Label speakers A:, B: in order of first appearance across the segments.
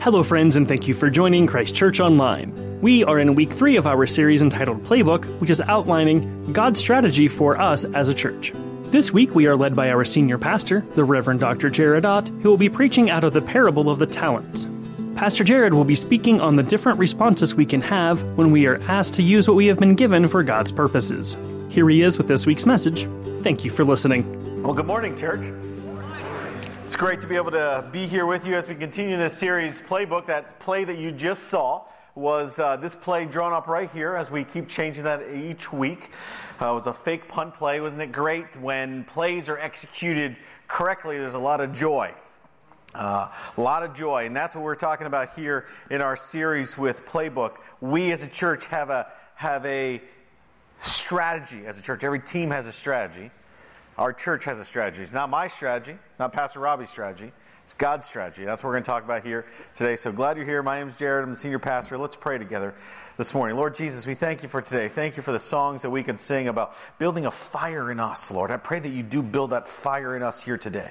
A: Hello, friends, and thank you for joining Christ Church Online. We are in week three of our series entitled Playbook, which is outlining God's strategy for us as a church. This week, we are led by our senior pastor, the Reverend Dr. Jared Ott, who will be preaching out of the parable of the talents. Pastor Jared will be speaking on the different responses we can have when we are asked to use what we have been given for God's purposes. Here he is with this week's message. Thank you for listening.
B: Well, good morning, church. It's great to be able to be here with you as we continue this series, Playbook. That play that you just saw was uh, this play drawn up right here as we keep changing that each week. Uh, it was a fake punt play. Wasn't it great? When plays are executed correctly, there's a lot of joy. Uh, a lot of joy, and that's what we're talking about here in our series with Playbook. We as a church have a have a strategy as a church. Every team has a strategy. Our church has a strategy. It's not my strategy, not Pastor Robbie's strategy. It's God's strategy. That's what we're going to talk about here today. So glad you're here. My name is Jared. I'm the senior pastor. Let's pray together this morning. Lord Jesus, we thank you for today. Thank you for the songs that we can sing about building a fire in us, Lord. I pray that you do build that fire in us here today.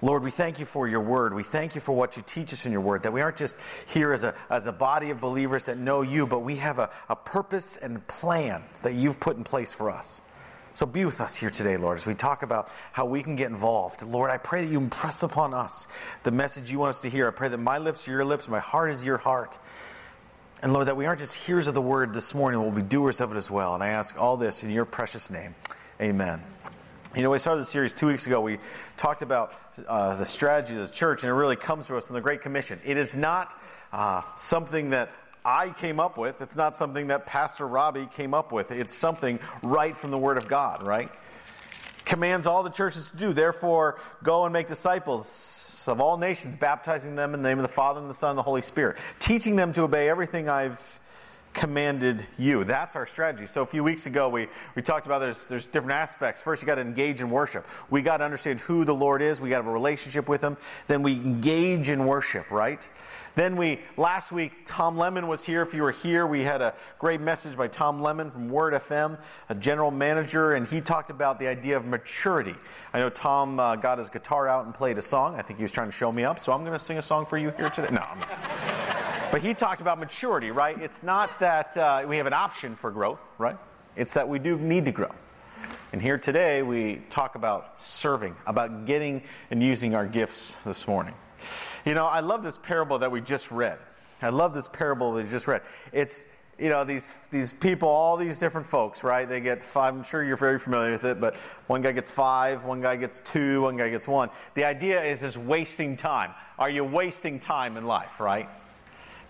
B: Lord, we thank you for your word. We thank you for what you teach us in your word, that we aren't just here as a, as a body of believers that know you, but we have a, a purpose and plan that you've put in place for us. So be with us here today, Lord, as we talk about how we can get involved. Lord, I pray that you impress upon us the message you want us to hear. I pray that my lips are your lips, my heart is your heart. And Lord, that we aren't just hearers of the word this morning, we'll be doers of it as well. And I ask all this in your precious name. Amen. You know, we started the series two weeks ago. We talked about uh, the strategy of the church, and it really comes to us in the Great Commission. It is not uh, something that I came up with. It's not something that Pastor Robbie came up with. It's something right from the Word of God, right? Commands all the churches to do. Therefore, go and make disciples of all nations, baptizing them in the name of the Father and the Son and the Holy Spirit, teaching them to obey everything I've commanded you. That's our strategy. So a few weeks ago, we, we talked about there's, there's different aspects. First, you got to engage in worship. We got to understand who the Lord is. We got to have a relationship with Him. Then we engage in worship, right? Then we, last week, Tom Lemon was here. If you were here, we had a great message by Tom Lemon from Word FM, a general manager, and he talked about the idea of maturity. I know Tom uh, got his guitar out and played a song. I think he was trying to show me up, so I'm going to sing a song for you here today. No. But he talked about maturity, right? It's not that uh, we have an option for growth, right? It's that we do need to grow. And here today, we talk about serving, about getting and using our gifts this morning. You know, I love this parable that we just read. I love this parable that we just read. It's, you know, these, these people, all these different folks, right? They get five, I'm sure you're very familiar with it, but one guy gets five, one guy gets two, one guy gets one. The idea is, is wasting time. Are you wasting time in life, right?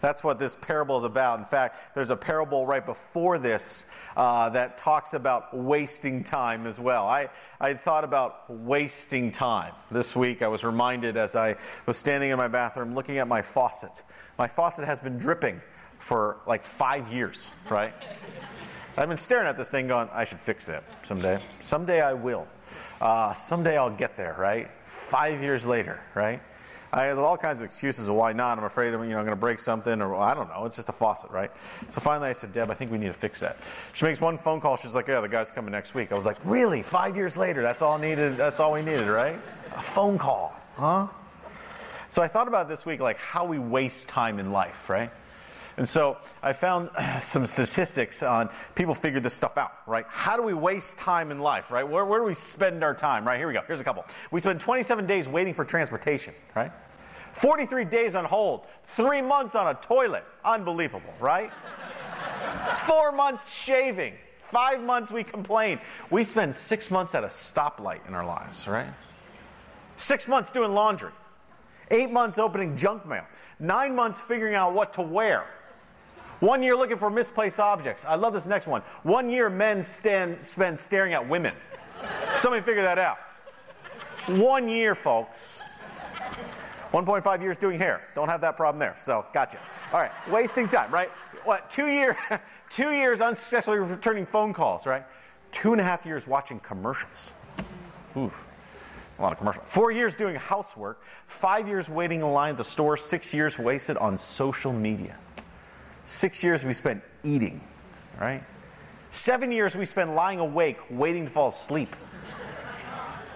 B: That's what this parable is about. In fact, there's a parable right before this uh, that talks about wasting time as well. I, I thought about wasting time. This week, I was reminded as I was standing in my bathroom looking at my faucet. My faucet has been dripping for like five years, right? I've been staring at this thing going, I should fix it someday. Someday I will. Uh, someday I'll get there, right? Five years later, right? I had all kinds of excuses of why not. I'm afraid I'm, you know, I'm going to break something, or I don't know. It's just a faucet, right? So finally, I said, Deb, I think we need to fix that. She makes one phone call. She's like, Yeah, the guy's coming next week. I was like, Really? Five years later? That's all needed. That's all we needed, right? A phone call, huh? So I thought about this week, like how we waste time in life, right? And so I found some statistics on people figured this stuff out, right? How do we waste time in life, right? Where, where do we spend our time, right? Here we go. Here's a couple. We spend 27 days waiting for transportation, right? 43 days on hold, three months on a toilet. Unbelievable, right? Four months shaving, five months we complain. We spend six months at a stoplight in our lives, right? Six months doing laundry, eight months opening junk mail, nine months figuring out what to wear. One year looking for misplaced objects. I love this next one. One year men stand, spend staring at women. Somebody figure that out. One year, folks. 1.5 years doing hair. Don't have that problem there. So, gotcha. All right, wasting time, right? What, two, year, two years unsuccessfully returning phone calls, right? Two and a half years watching commercials. Ooh, a lot of commercials. Four years doing housework. Five years waiting in line at the store. Six years wasted on social media. Six years we spent eating, right? Seven years we spend lying awake waiting to fall asleep.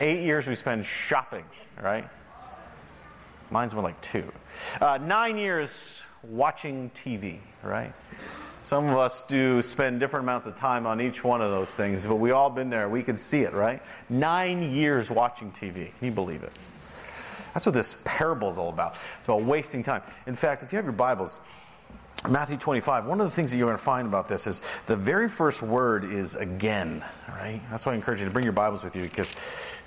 B: Eight years we spend shopping, right? Mine's more like two. Uh, nine years watching TV, right? Some of us do spend different amounts of time on each one of those things, but we all been there. We can see it, right? Nine years watching TV. Can you believe it? That's what this parable is all about. It's about wasting time. In fact, if you have your Bibles, Matthew 25, one of the things that you're going to find about this is the very first word is again, right? That's why I encourage you to bring your Bibles with you because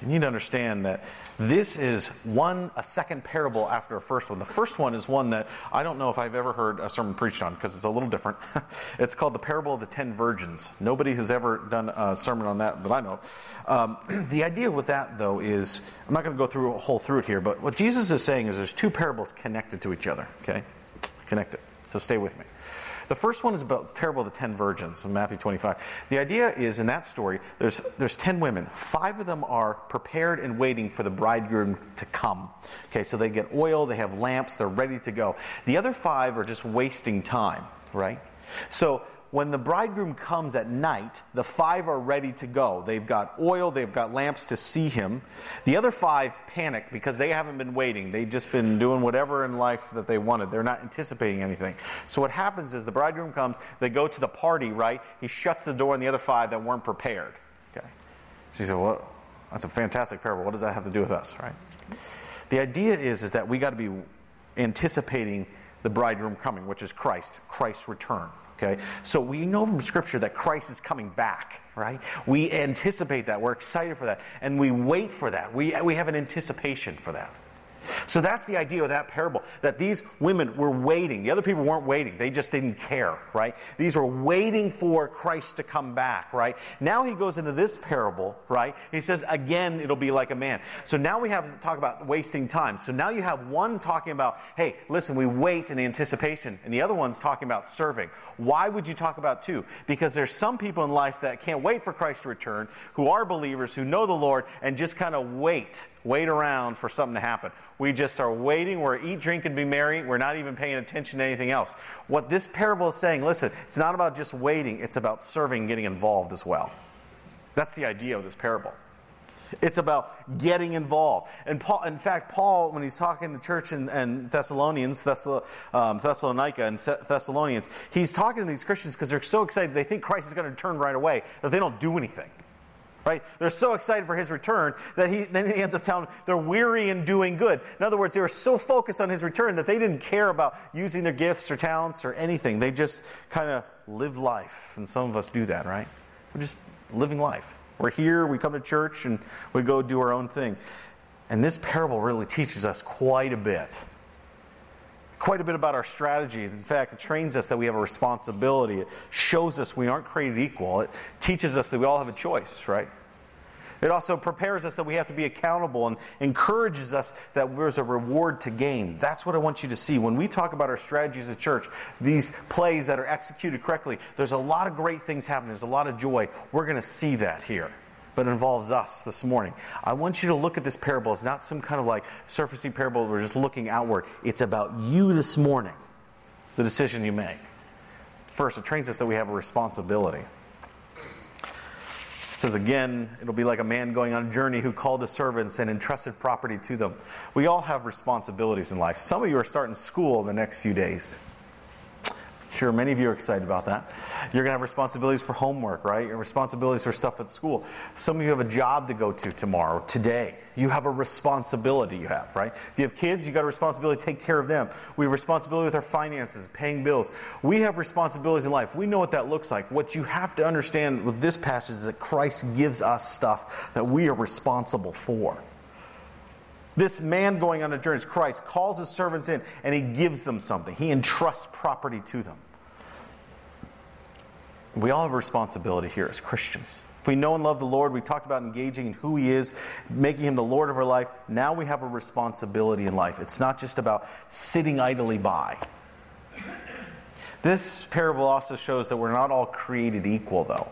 B: you need to understand that this is one, a second parable after a first one. The first one is one that I don't know if I've ever heard a sermon preached on because it's a little different. it's called the parable of the ten virgins. Nobody has ever done a sermon on that that I know. Um, the idea with that, though, is I'm not going to go through a whole through it here, but what Jesus is saying is there's two parables connected to each other, okay? Connected. So stay with me. The first one is about the parable of the ten virgins in Matthew 25. The idea is in that story, there's, there's ten women. Five of them are prepared and waiting for the bridegroom to come. Okay, so they get oil, they have lamps, they're ready to go. The other five are just wasting time, right? So when the bridegroom comes at night, the five are ready to go. They've got oil, they've got lamps to see him. The other five panic because they haven't been waiting. They've just been doing whatever in life that they wanted. They're not anticipating anything. So what happens is the bridegroom comes, they go to the party, right? He shuts the door on the other five that weren't prepared. Okay. She said, Well, that's a fantastic parable. What does that have to do with us, right? The idea is, is that we got to be anticipating the bridegroom coming, which is Christ, Christ's return. Okay? So we know from Scripture that Christ is coming back, right? We anticipate that. We're excited for that. And we wait for that. We, we have an anticipation for that. So that's the idea of that parable that these women were waiting. The other people weren't waiting, they just didn't care, right? These were waiting for Christ to come back, right? Now he goes into this parable, right? He says, again, it'll be like a man. So now we have to talk about wasting time. So now you have one talking about, hey, listen, we wait in anticipation, and the other one's talking about serving. Why would you talk about two? Because there's some people in life that can't wait for Christ to return, who are believers, who know the Lord, and just kind of wait wait around for something to happen. We just are waiting. We're eat, drink, and be merry. We're not even paying attention to anything else. What this parable is saying, listen, it's not about just waiting, it's about serving, getting involved as well. That's the idea of this parable. It's about getting involved. And Paul, in fact, Paul, when he's talking to church in, in Thessalonians, Thessal, um, Thessalonica and Th- Thessalonians, he's talking to these Christians because they're so excited. They think Christ is going to turn right away that they don't do anything. Right? They're so excited for his return that he then he ends up telling them they're weary in doing good. In other words, they were so focused on his return that they didn't care about using their gifts or talents or anything. They just kind of live life. And some of us do that, right? We're just living life. We're here, we come to church, and we go do our own thing. And this parable really teaches us quite a bit quite a bit about our strategy. In fact, it trains us that we have a responsibility. It shows us we aren't created equal. It teaches us that we all have a choice, right? It also prepares us that we have to be accountable and encourages us that there's a reward to gain. That's what I want you to see. When we talk about our strategies at church, these plays that are executed correctly, there's a lot of great things happening. There's a lot of joy. We're going to see that here but involves us this morning. I want you to look at this parable as not some kind of like surfacey parable we're just looking outward. It's about you this morning, the decision you make. First, it trains us that we have a responsibility. It says again, it'll be like a man going on a journey who called his servants and entrusted property to them. We all have responsibilities in life. Some of you are starting school in the next few days. Sure, many of you are excited about that. You're going to have responsibilities for homework, right? Your responsibilities for stuff at school. Some of you have a job to go to tomorrow, today. You have a responsibility you have, right? If you have kids, you got a responsibility to take care of them. We have responsibility with our finances, paying bills. We have responsibilities in life. We know what that looks like. What you have to understand with this passage is that Christ gives us stuff that we are responsible for. This man going on a journey, Christ, calls his servants in and he gives them something. He entrusts property to them. We all have a responsibility here as Christians. If we know and love the Lord, we talked about engaging in who He is, making Him the Lord of our life. Now we have a responsibility in life. It's not just about sitting idly by. This parable also shows that we're not all created equal, though.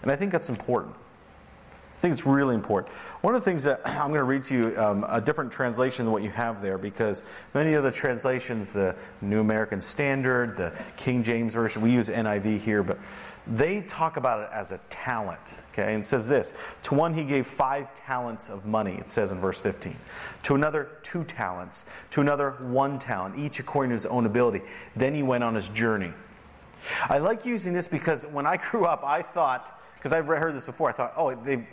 B: And I think that's important think it's really important. One of the things that I'm going to read to you um, a different translation than what you have there because many of the translations, the New American Standard, the King James Version, we use NIV here, but they talk about it as a talent. Okay, and it says this To one he gave five talents of money, it says in verse 15. To another, two talents. To another, one talent, each according to his own ability. Then he went on his journey. I like using this because when I grew up, I thought, because I've heard this before, I thought, oh, they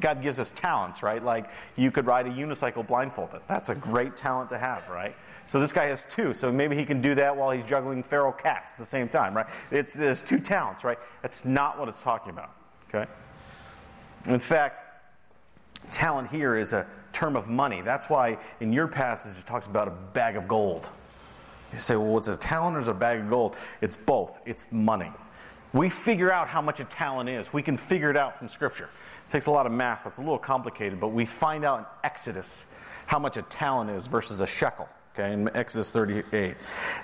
B: God gives us talents, right? Like you could ride a unicycle blindfolded. That's a great talent to have, right? So this guy has two, so maybe he can do that while he's juggling feral cats at the same time, right? It's there's two talents, right? That's not what it's talking about. Okay? In fact, talent here is a term of money. That's why in your passage it talks about a bag of gold. You say, well, what's a talent or is a bag of gold? It's both. It's money. We figure out how much a talent is. We can figure it out from Scripture. It takes a lot of math. It's a little complicated, but we find out in Exodus how much a talent is versus a shekel. Okay, in Exodus 38.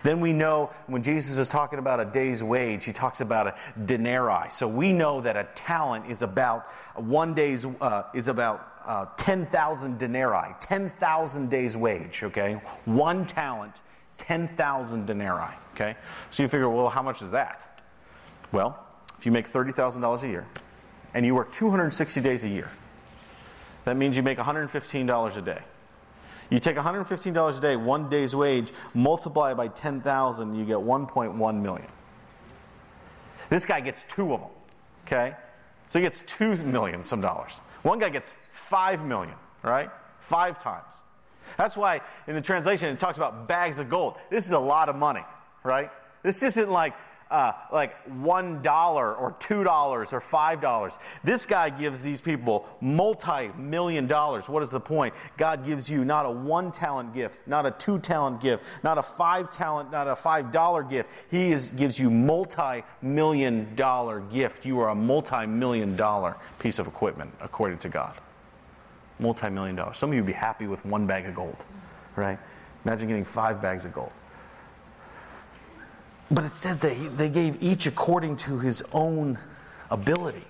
B: Then we know when Jesus is talking about a day's wage, he talks about a denarii. So we know that a talent is about one day's uh, is about uh, 10,000 denarii, 10,000 days' wage. Okay, one talent, 10,000 denarii. Okay, so you figure, well, how much is that? Well, if you make $30,000 a year, and you work 260 days a year, that means you make $115 a day. You take $115 a day, one day's wage, multiply by 10,000, you get 1.1 million. This guy gets two of them. Okay? So he gets 2 million some dollars. One guy gets 5 million, right? Five times. That's why in the translation it talks about bags of gold. This is a lot of money, right? This isn't like uh, like $1 or $2 or $5. This guy gives these people multi million dollars. What is the point? God gives you not a one talent gift, not a two talent gift, not a five talent, not a $5 gift. He is, gives you multi million dollar gift. You are a multi million dollar piece of equipment, according to God. Multi million dollars. Some of you would be happy with one bag of gold, right? Imagine getting five bags of gold. But it says that he, they gave each according to his own ability.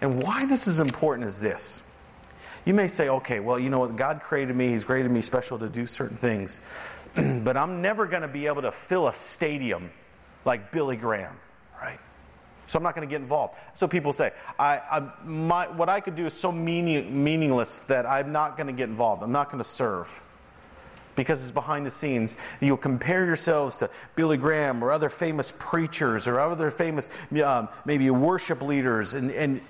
B: And why this is important is this. You may say, okay, well, you know what? God created me, He's created me special to do certain things. but I'm never going to be able to fill a stadium like Billy Graham, right? So I'm not going to get involved. So people say, I, I, my, what I could do is so meaning, meaningless that I'm not going to get involved. I'm not going to serve because it's behind the scenes. You'll compare yourselves to Billy Graham or other famous preachers or other famous, um, maybe worship leaders, and, and,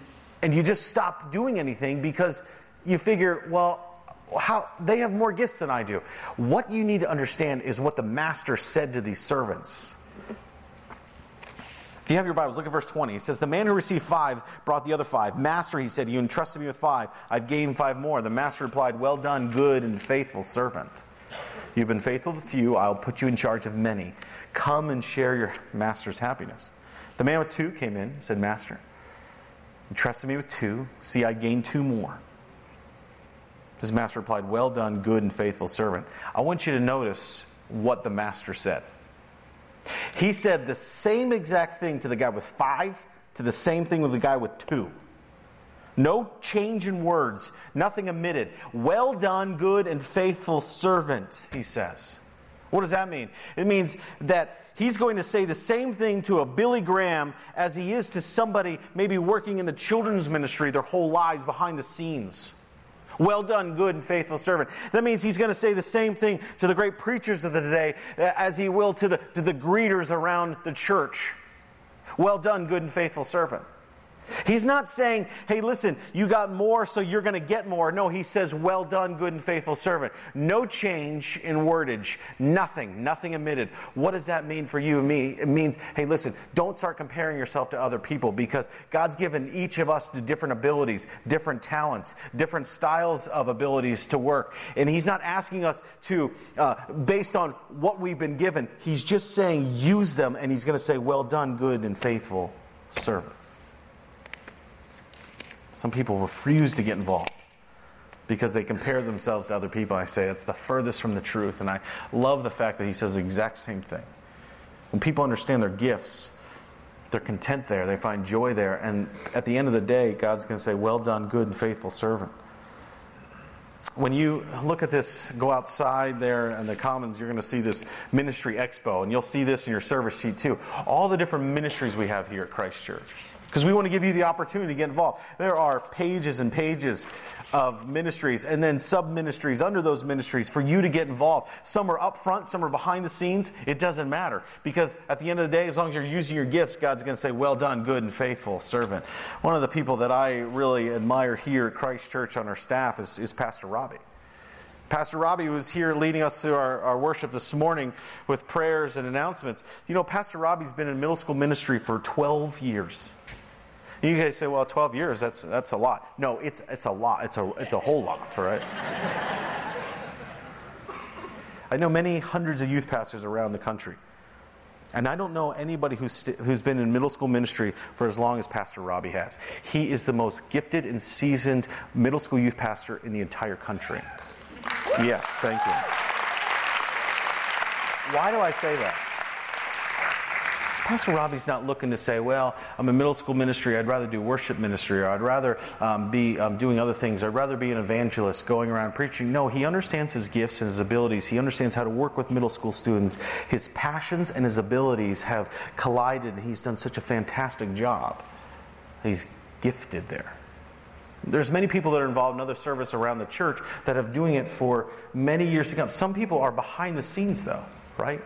B: and you just stop doing anything because you figure, well, how they have more gifts than I do. What you need to understand is what the master said to these servants. If you have your Bibles, look at verse 20. He says, The man who received five brought the other five. Master, he said, You entrusted me with five. I've gained five more. The master replied, Well done, good and faithful servant. You've been faithful to few, I'll put you in charge of many. Come and share your master's happiness. The man with two came in and said, Master, you trusted me with two. See, I gained two more. His master replied, Well done, good and faithful servant. I want you to notice what the master said. He said the same exact thing to the guy with five, to the same thing with the guy with two. No change in words, nothing omitted. Well done, good and faithful servant, he says. What does that mean? It means that he's going to say the same thing to a Billy Graham as he is to somebody maybe working in the children's ministry their whole lives behind the scenes. Well done, good and faithful servant. That means he's going to say the same thing to the great preachers of the day as he will to the, to the greeters around the church. Well done, good and faithful servant. He's not saying, hey, listen, you got more, so you're going to get more. No, he says, well done, good and faithful servant. No change in wordage. Nothing. Nothing omitted. What does that mean for you and me? It means, hey, listen, don't start comparing yourself to other people because God's given each of us different abilities, different talents, different styles of abilities to work. And he's not asking us to, uh, based on what we've been given, he's just saying, use them, and he's going to say, well done, good and faithful servant. Some people refuse to get involved because they compare themselves to other people. I say it's the furthest from the truth. And I love the fact that he says the exact same thing. When people understand their gifts, they're content there. They find joy there. And at the end of the day, God's going to say, Well done, good and faithful servant. When you look at this, go outside there in the Commons, you're going to see this ministry expo, and you'll see this in your service sheet too. All the different ministries we have here at Christ Church because we want to give you the opportunity to get involved. There are pages and pages of ministries and then sub ministries under those ministries for you to get involved. Some are up front, some are behind the scenes. It doesn't matter because at the end of the day, as long as you're using your gifts, God's going to say, Well done, good and faithful servant. One of the people that I really admire here at Christ Church on our staff is, is Pastor Robbie. Pastor Robbie was here leading us through our, our, worship this morning with prayers and announcements. You know, Pastor Robbie's been in middle school ministry for 12 years. You guys say, well, 12 years, that's, that's a lot. No, it's, it's a lot. It's a, it's a whole lot, right? I know many hundreds of youth pastors around the country. And I don't know anybody who's, st- who's been in middle school ministry for as long as Pastor Robbie has. He is the most gifted and seasoned middle school youth pastor in the entire country. Yes, thank you. Why do I say that? Pastor Robbie's not looking to say, well, I'm a middle school ministry, I'd rather do worship ministry, or I'd rather um, be um, doing other things, I'd rather be an evangelist going around preaching. No, he understands his gifts and his abilities. He understands how to work with middle school students. His passions and his abilities have collided, and he's done such a fantastic job. He's gifted there. There's many people that are involved in other service around the church that have doing it for many years to come. Some people are behind the scenes though, right?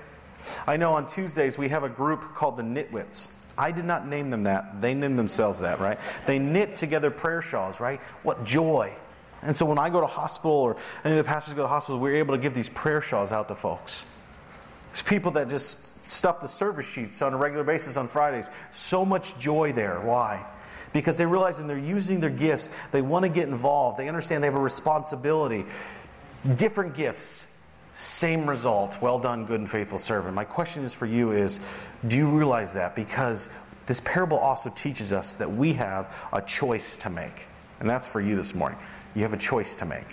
B: I know on Tuesdays we have a group called the Knitwits. I did not name them that. They named themselves that, right? They knit together prayer shawls, right? What joy. And so when I go to hospital or any of the pastors go to hospital, we're able to give these prayer shawls out to folks. There's people that just stuff the service sheets on a regular basis on Fridays. So much joy there. Why? Because they realize when they're using their gifts, they want to get involved. They understand they have a responsibility. Different gifts, same result. Well done, good and faithful servant. My question is for you is do you realize that? Because this parable also teaches us that we have a choice to make. And that's for you this morning. You have a choice to make.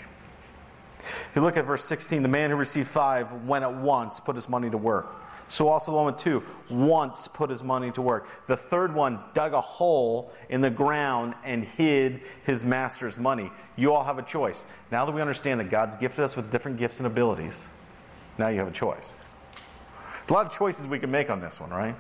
B: If you look at verse 16, the man who received five went at once, put his money to work. So also the one with two once put his money to work. The third one dug a hole in the ground and hid his master's money. You all have a choice. Now that we understand that God's gifted us with different gifts and abilities, now you have a choice. A lot of choices we can make on this one, right?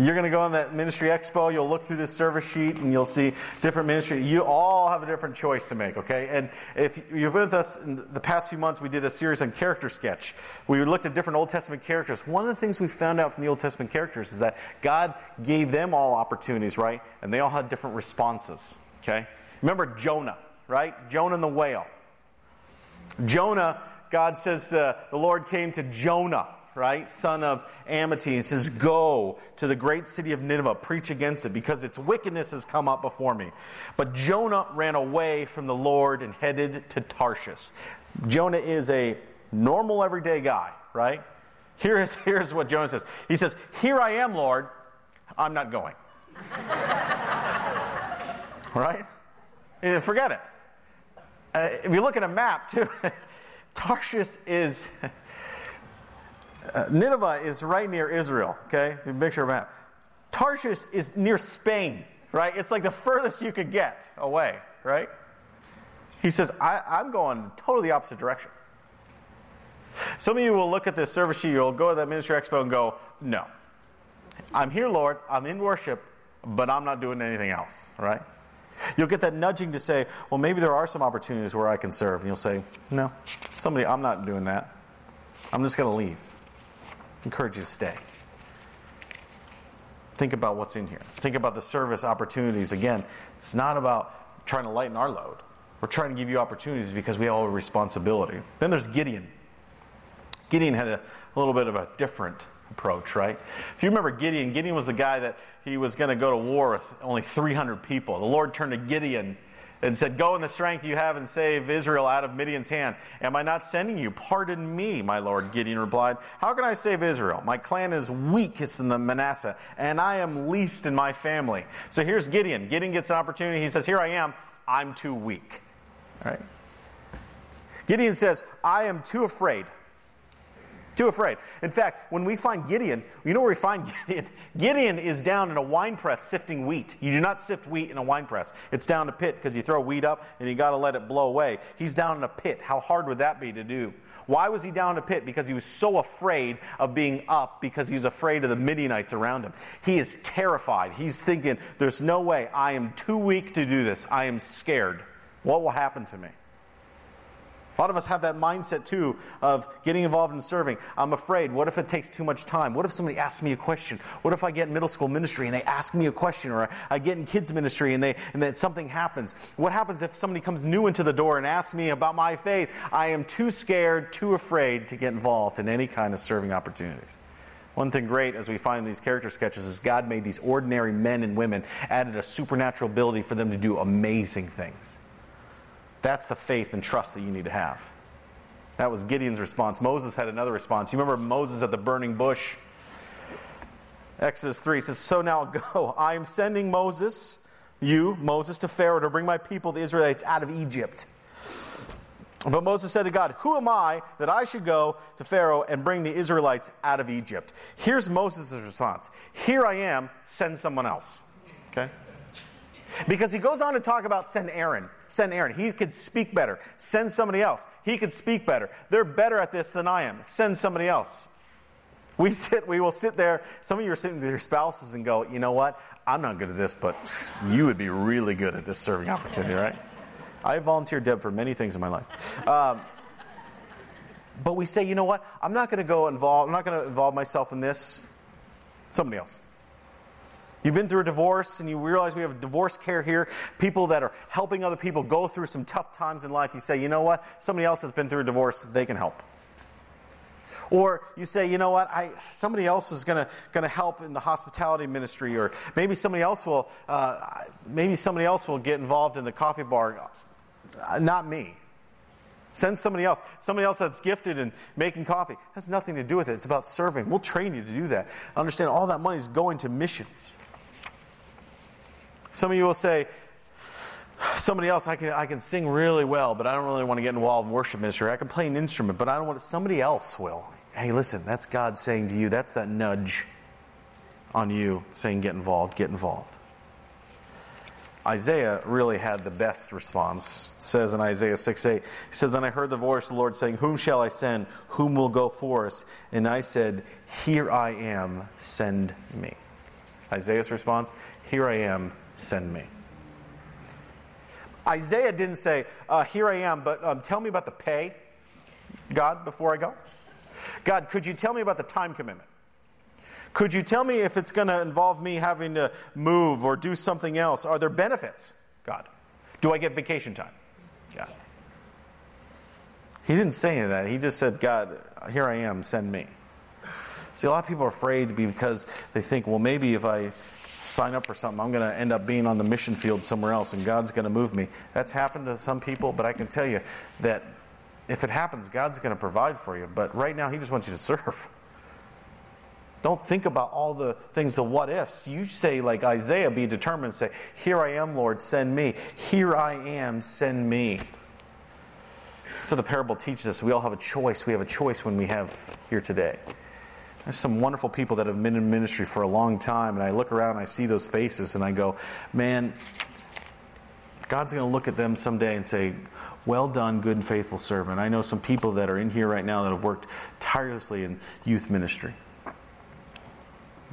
B: You're going to go on that ministry expo, you'll look through this service sheet and you'll see different ministry. You all have a different choice to make, okay? And if you've been with us in the past few months, we did a series on character sketch. We looked at different Old Testament characters. One of the things we found out from the Old Testament characters is that God gave them all opportunities, right? And they all had different responses, okay? Remember Jonah, right? Jonah and the whale. Jonah God says uh, the Lord came to Jonah, right, son of Amittai, and says, Go to the great city of Nineveh, preach against it, because its wickedness has come up before me. But Jonah ran away from the Lord and headed to Tarshish. Jonah is a normal, everyday guy, right? Here's, here's what Jonah says He says, Here I am, Lord, I'm not going. right? Forget it. Uh, if you look at a map, too, Tarshish is, uh, Nineveh is right near Israel, okay? Picture a map. Tarshish is near Spain, right? It's like the furthest you could get away, right? He says, I, I'm going totally opposite direction. Some of you will look at this service sheet, you'll go to that ministry expo and go, No. I'm here, Lord, I'm in worship, but I'm not doing anything else, right? You'll get that nudging to say, well, maybe there are some opportunities where I can serve. And you'll say, no, somebody, I'm not doing that. I'm just going to leave. Encourage you to stay. Think about what's in here. Think about the service opportunities. Again, it's not about trying to lighten our load. We're trying to give you opportunities because we all have a responsibility. Then there's Gideon. Gideon had a, a little bit of a different approach, right? If you remember Gideon, Gideon was the guy that he was going to go to war with only 300 people. The Lord turned to Gideon and said, Go in the strength you have and save Israel out of Midian's hand. Am I not sending you? Pardon me, my Lord, Gideon replied. How can I save Israel? My clan is weakest in the Manasseh, and I am least in my family. So here's Gideon. Gideon gets an opportunity. He says, Here I am. I'm too weak. All right? Gideon says, I am too afraid. Too afraid. In fact, when we find Gideon, you know where we find Gideon? Gideon is down in a wine press sifting wheat. You do not sift wheat in a wine press. It's down a pit because you throw wheat up and you got to let it blow away. He's down in a pit. How hard would that be to do? Why was he down in a pit? Because he was so afraid of being up because he was afraid of the Midianites around him. He is terrified. He's thinking, there's no way. I am too weak to do this. I am scared. What will happen to me? A lot of us have that mindset too of getting involved in serving. I'm afraid. What if it takes too much time? What if somebody asks me a question? What if I get in middle school ministry and they ask me a question, or I get in kids ministry and they and then something happens? What happens if somebody comes new into the door and asks me about my faith? I am too scared, too afraid to get involved in any kind of serving opportunities. One thing great as we find these character sketches is God made these ordinary men and women, added a supernatural ability for them to do amazing things. That's the faith and trust that you need to have. That was Gideon's response. Moses had another response. You remember Moses at the burning bush? Exodus 3 says, So now go. I am sending Moses, you, Moses, to Pharaoh to bring my people, the Israelites, out of Egypt. But Moses said to God, Who am I that I should go to Pharaoh and bring the Israelites out of Egypt? Here's Moses' response Here I am, send someone else. Okay? Because he goes on to talk about send Aaron. Send Aaron. He could speak better. Send somebody else. He could speak better. They're better at this than I am. Send somebody else. We sit, we will sit there. Some of you are sitting with your spouses and go, you know what? I'm not good at this, but you would be really good at this serving opportunity, right? I volunteered Deb for many things in my life. Um, but we say, you know what? I'm not going to go involve. I'm not going to involve myself in this. Somebody else. You've been through a divorce and you realize we have divorce care here, people that are helping other people go through some tough times in life. You say, you know what? Somebody else has been through a divorce, they can help. Or you say, you know what, I, somebody else is going to help in the hospitality ministry, or maybe somebody else will, uh, maybe somebody else will get involved in the coffee bar. Uh, not me. Send somebody else. Somebody else that's gifted in making coffee. It has nothing to do with it. It's about serving. We'll train you to do that. Understand all that money is going to missions. Some of you will say, somebody else, I can, I can sing really well, but I don't really want to get involved in worship ministry. I can play an instrument, but I don't want to, somebody else will. Hey, listen, that's God saying to you, that's that nudge on you saying, get involved, get involved. Isaiah really had the best response. It says in Isaiah 6 8, he said, Then I heard the voice of the Lord saying, Whom shall I send? Whom will go for us? And I said, Here I am, send me. Isaiah's response, Here I am, send me. Isaiah didn't say, uh, Here I am, but um, tell me about the pay, God, before I go. God, could you tell me about the time commitment? Could you tell me if it's going to involve me having to move or do something else? Are there benefits, God? Do I get vacation time? God. He didn't say any of that. He just said, God, here I am, send me. See, a lot of people are afraid because they think, well, maybe if I sign up for something, I'm going to end up being on the mission field somewhere else and God's going to move me. That's happened to some people, but I can tell you that if it happens, God's going to provide for you. But right now, He just wants you to serve. Don't think about all the things, the what ifs. You say, like Isaiah, be determined, say, Here I am, Lord, send me. Here I am, send me. So the parable teaches us we all have a choice. We have a choice when we have here today. There's some wonderful people that have been in ministry for a long time, and I look around and I see those faces and I go, man, God's going to look at them someday and say, well done, good and faithful servant. I know some people that are in here right now that have worked tirelessly in youth ministry,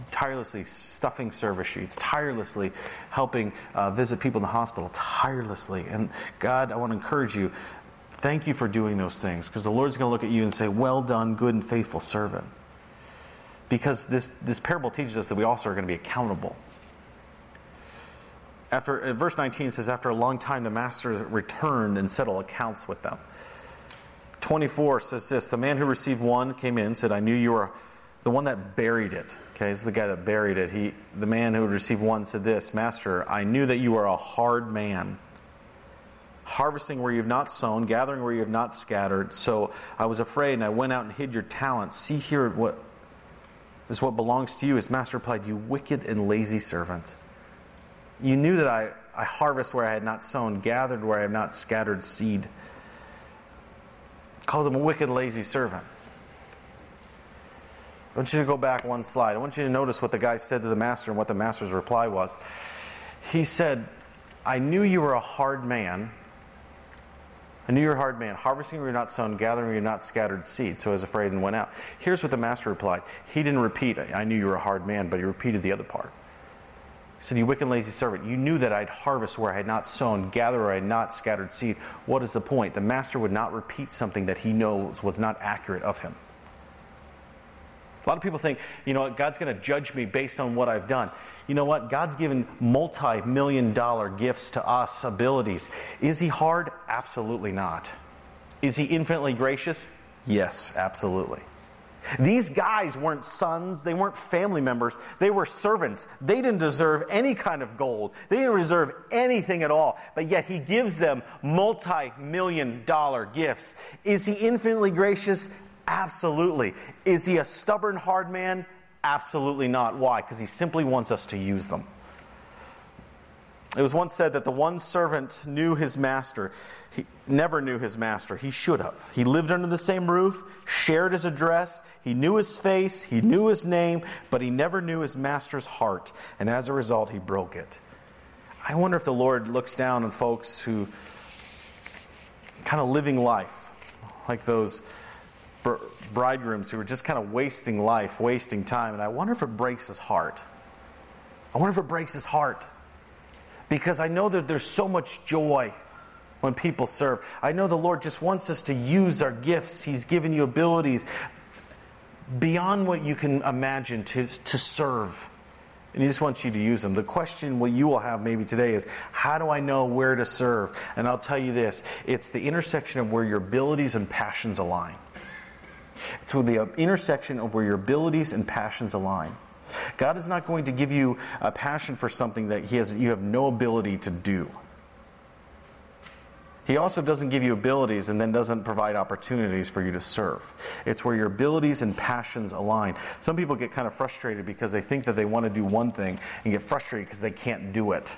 B: tirelessly stuffing service sheets, tirelessly helping uh, visit people in the hospital, tirelessly. And God, I want to encourage you. Thank you for doing those things because the Lord's going to look at you and say, Well done, good and faithful servant because this, this parable teaches us that we also are going to be accountable. After verse 19 says, after a long time, the master returned and settled accounts with them. 24 says this: the man who received one came in, and said, "I knew you were the one that buried it." Okay, this is the guy that buried it. He, the man who received one, said this: Master, I knew that you are a hard man harvesting where you have not sown, gathering where you have not scattered. So I was afraid, and I went out and hid your talent. See here what is what belongs to you. His master replied, You wicked and lazy servant. You knew that I, I harvest where I had not sown, gathered where I have not scattered seed. Called him a wicked, lazy servant. I want you to go back one slide. I want you to notice what the guy said to the master and what the master's reply was. He said, I knew you were a hard man. I knew you were a hard man, harvesting where you're not sown, gathering where you're not scattered seed. So I was afraid and went out. Here's what the master replied. He didn't repeat, I knew you were a hard man, but he repeated the other part. He said, You wicked, lazy servant, you knew that I'd harvest where I had not sown, gather where I had not scattered seed. What is the point? The master would not repeat something that he knows was not accurate of him. A lot of people think, you know what, God's going to judge me based on what I've done. You know what? God's given multi million dollar gifts to us, abilities. Is He hard? Absolutely not. Is He infinitely gracious? Yes, absolutely. These guys weren't sons, they weren't family members, they were servants. They didn't deserve any kind of gold, they didn't deserve anything at all, but yet He gives them multi million dollar gifts. Is He infinitely gracious? Absolutely. Is he a stubborn, hard man? Absolutely not. Why? Because he simply wants us to use them. It was once said that the one servant knew his master. He never knew his master. He should have. He lived under the same roof, shared his address, he knew his face, he knew his name, but he never knew his master's heart. And as a result, he broke it. I wonder if the Lord looks down on folks who kind of living life like those bridegrooms who are just kind of wasting life, wasting time. And I wonder if it breaks his heart. I wonder if it breaks his heart. Because I know that there's so much joy when people serve. I know the Lord just wants us to use our gifts. He's given you abilities beyond what you can imagine to, to serve. And He just wants you to use them. The question what you will have maybe today is how do I know where to serve? And I'll tell you this it's the intersection of where your abilities and passions align. It's with the uh, intersection of where your abilities and passions align. God is not going to give you a passion for something that he has, you have no ability to do. He also doesn't give you abilities and then doesn't provide opportunities for you to serve. It's where your abilities and passions align. Some people get kind of frustrated because they think that they want to do one thing and get frustrated because they can't do it.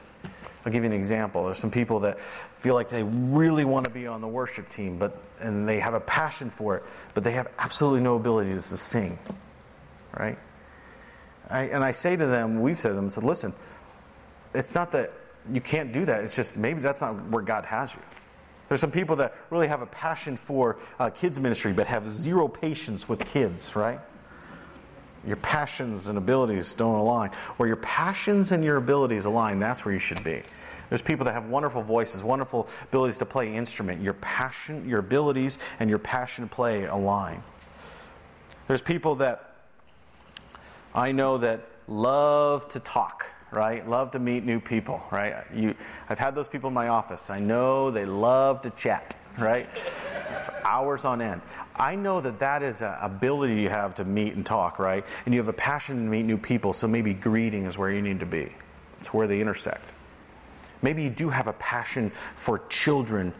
B: I'll give you an example. There's some people that feel like they really want to be on the worship team, but and they have a passion for it, but they have absolutely no ability to sing. Right? I, and I say to them, we've said to them, said, listen, it's not that you can't do that. It's just maybe that's not where God has you. There's some people that really have a passion for uh, kids ministry, but have zero patience with kids, right? Your passions and abilities don't align. Where your passions and your abilities align, that's where you should be. There's people that have wonderful voices, wonderful abilities to play instrument. Your passion, your abilities, and your passion to play align. There's people that I know that love to talk, right? Love to meet new people, right? You, I've had those people in my office. I know they love to chat, right? For hours on end. I know that that is an ability you have to meet and talk, right? And you have a passion to meet new people, so maybe greeting is where you need to be. It's where they intersect. Maybe you do have a passion for children,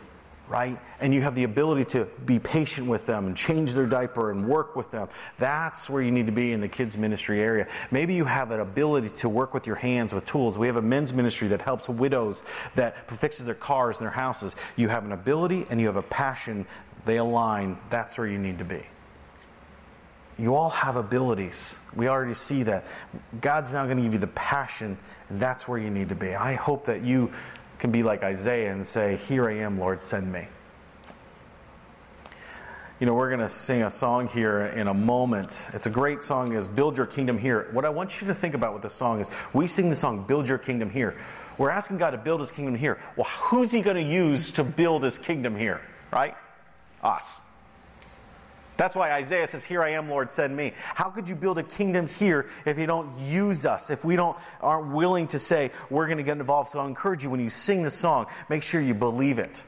B: right? And you have the ability to be patient with them and change their diaper and work with them. That's where you need to be in the kids' ministry area. Maybe you have an ability to work with your hands with tools. We have a men's ministry that helps widows, that fixes their cars and their houses. You have an ability and you have a passion they align, that's where you need to be. You all have abilities. We already see that. God's now going to give you the passion, that's where you need to be. I hope that you can be like Isaiah and say, Here I am, Lord, send me. You know, we're going to sing a song here in a moment. It's a great song, is Build Your Kingdom Here. What I want you to think about with this song is we sing the song, Build Your Kingdom Here. We're asking God to build his kingdom here. Well, who's he going to use to build his kingdom here, right? Us. That's why Isaiah says, Here I am, Lord, send me. How could you build a kingdom here if you don't use us, if we don't aren't willing to say we're going to get involved? So I encourage you when you sing the song, make sure you believe it.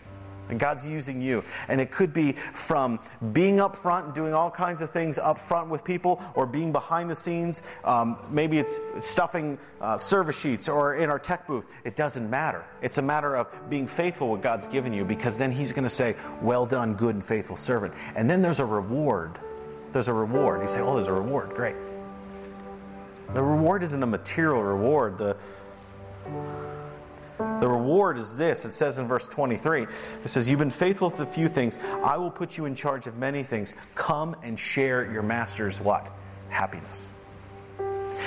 B: And God's using you. And it could be from being up front and doing all kinds of things up front with people or being behind the scenes. Um, maybe it's stuffing uh, service sheets or in our tech booth. It doesn't matter. It's a matter of being faithful what God's given you because then He's going to say, Well done, good and faithful servant. And then there's a reward. There's a reward. You say, Oh, there's a reward. Great. The reward isn't a material reward. The the reward is this. It says in verse 23, it says, You've been faithful with a few things. I will put you in charge of many things. Come and share your master's what? happiness.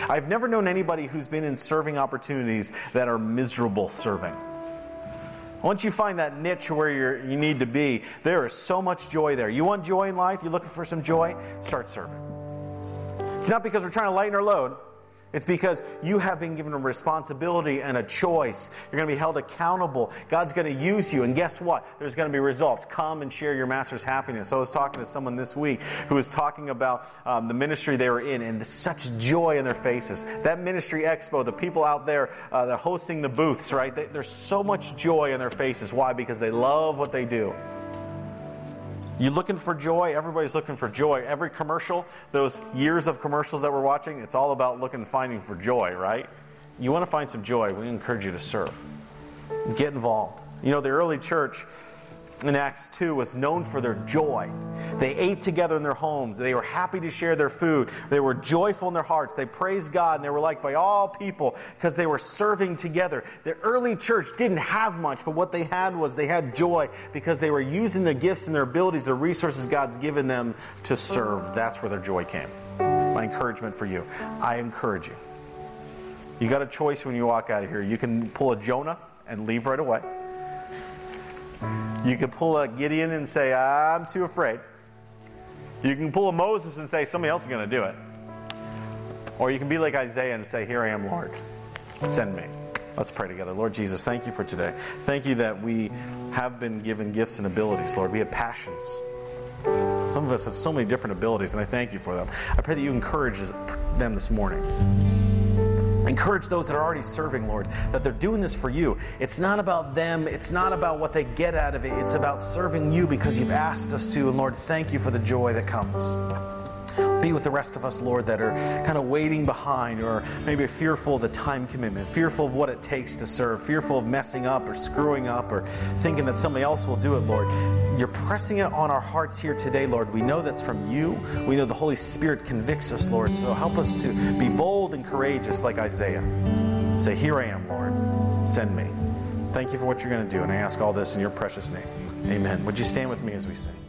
B: I've never known anybody who's been in serving opportunities that are miserable serving. Once you find that niche where you you need to be, there is so much joy there. You want joy in life? You're looking for some joy? Start serving. It's not because we're trying to lighten our load. It's because you have been given a responsibility and a choice. You're going to be held accountable. God's going to use you. And guess what? There's going to be results. Come and share your master's happiness. I was talking to someone this week who was talking about um, the ministry they were in and such joy in their faces. That ministry expo, the people out there, uh, they're hosting the booths, right? They, there's so much joy in their faces. Why? Because they love what they do. You looking for joy? Everybody's looking for joy. Every commercial, those years of commercials that we're watching, it's all about looking and finding for joy, right? You want to find some joy, we encourage you to serve. Get involved. You know, the early church, in Acts 2 was known for their joy. They ate together in their homes. They were happy to share their food. They were joyful in their hearts. They praised God and they were liked by all people because they were serving together. The early church didn't have much, but what they had was they had joy because they were using the gifts and their abilities, the resources God's given them to serve. That's where their joy came. My encouragement for you. I encourage you. You got a choice when you walk out of here. You can pull a Jonah and leave right away you can pull a Gideon and say, I'm too afraid. You can pull a Moses and say, somebody else is going to do it. Or you can be like Isaiah and say, Here I am, Lord. Send me. Let's pray together. Lord Jesus, thank you for today. Thank you that we have been given gifts and abilities, Lord. We have passions. Some of us have so many different abilities, and I thank you for them. I pray that you encourage them this morning. Encourage those that are already serving, Lord, that they're doing this for you. It's not about them, it's not about what they get out of it, it's about serving you because you've asked us to. And Lord, thank you for the joy that comes. Be with the rest of us, Lord, that are kind of waiting behind or maybe fearful of the time commitment, fearful of what it takes to serve, fearful of messing up or screwing up or thinking that somebody else will do it, Lord. You're pressing it on our hearts here today, Lord. We know that's from you. We know the Holy Spirit convicts us, Lord. So help us to be bold and courageous like Isaiah. Say, Here I am, Lord. Send me. Thank you for what you're going to do. And I ask all this in your precious name. Amen. Would you stand with me as we sing?